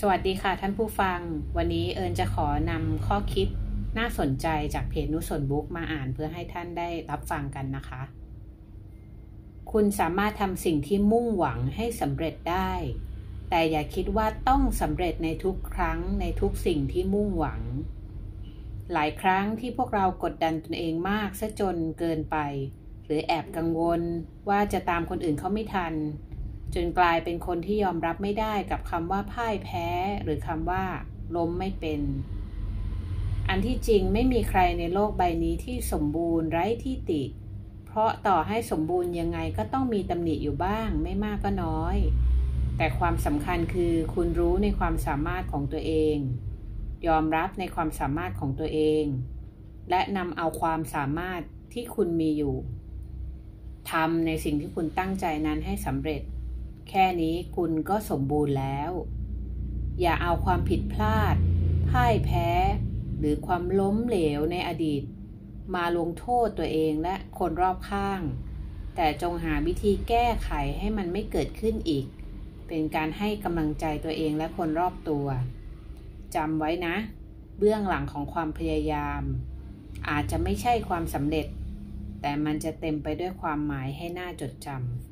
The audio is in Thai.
สวัสดีค่ะท่านผู้ฟัง วันนี้เอิญจะขอนำข้อคิดน่าสนใจจากเพจนุสนบุ๊กมาอ่านเพื่อให้ท่านได้รับฟังกันนะคะ คุณสามารถทำสิ่งที่มุ่งหวังให้สำเร็จได้ แต่อย่าคิดว่าต้องสำเร็จในทุกครั้งในทุกสิ่งที่มุ่งหวัง หลายครั้งที่พวกเรากดดันตนเองมากซะจนเกินไป หรือแอบกังวลว่าจะตามคนอื่นเขาไม่ทัน จนกลายเป็นคนที่ยอมรับไม่ได้กับคำว่าพ่ายแพ้ หรือคำว่า ล้มไม่เป็น อันที่จริงไม่มีใครในโลกใบนี้ที่สมบูรณ์ไร้ที่ติ เพราะต่อให้สมบูรณ์ยังไงก็ต้องมีตำหนิอยู่บ้าง ไม่มากก็น้อย แต่ความสำคัญคือคุณรู้ในความสามารถของตัวเอง ยอมรับในความสามารถของตัวเอง และนำเอาความสามารถที่คุณมีอยู่ทำในสิ่งที่คุณตั้งใจนั้นให้สำเร็จ แค่นี้คุณก็สมบูรณ์แล้ว อย่าเอาความผิดพลาด พ่ายแพ้ หรือความล้มเหลวในอดีต มาลงโทษตัวเองและคนรอบข้าง แต่จงหาวิธีแก้ไขให้มันไม่เกิดขึ้นอีก เป็นการให้กำลังใจตัวเองและคนรอบตัวจำไว้นะ เบื้องหลังของความพยายาม อาจจะไม่ใช่ความสำเร็จ แต่มันจะเต็มไปด้วยความหมายให้น่าจดจำ